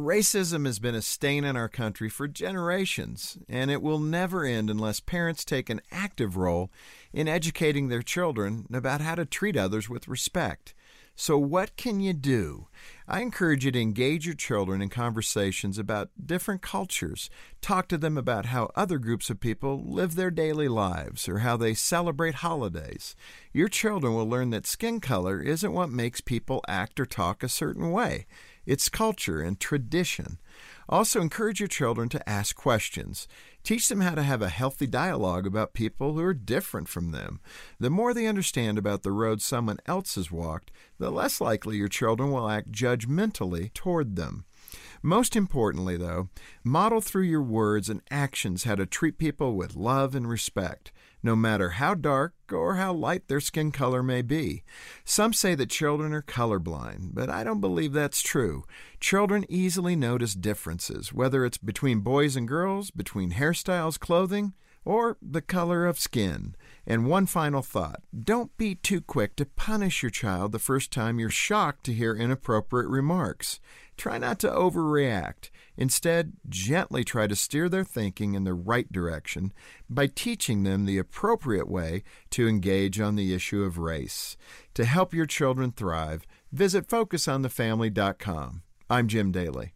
Racism has been a stain in our country for generations, and it will never end unless parents take an active role in educating their children about how to treat others with respect. So, what can you do? I encourage you to engage your children in conversations about different cultures. Talk to them about how other groups of people live their daily lives or how they celebrate holidays. Your children will learn that skin color isn't what makes people act or talk a certain way its culture and tradition. Also, encourage your children to ask questions. Teach them how to have a healthy dialogue about people who are different from them. The more they understand about the road someone else has walked, the less likely your children will act judgmentally toward them. Most importantly, though, model through your words and actions how to treat people with love and respect no matter how dark or how light their skin color may be. Some say that children are colorblind, but I don't believe that's true. Children easily notice differences, whether it's between boys and girls, between hairstyles, clothing, or the color of skin. And one final thought don't be too quick to punish your child the first time you're shocked to hear inappropriate remarks. Try not to overreact. Instead, gently try to steer their thinking in the right direction by teaching them the appropriate way to engage on the issue of race. To help your children thrive, visit FocusOnTheFamily.com. I'm Jim Daly.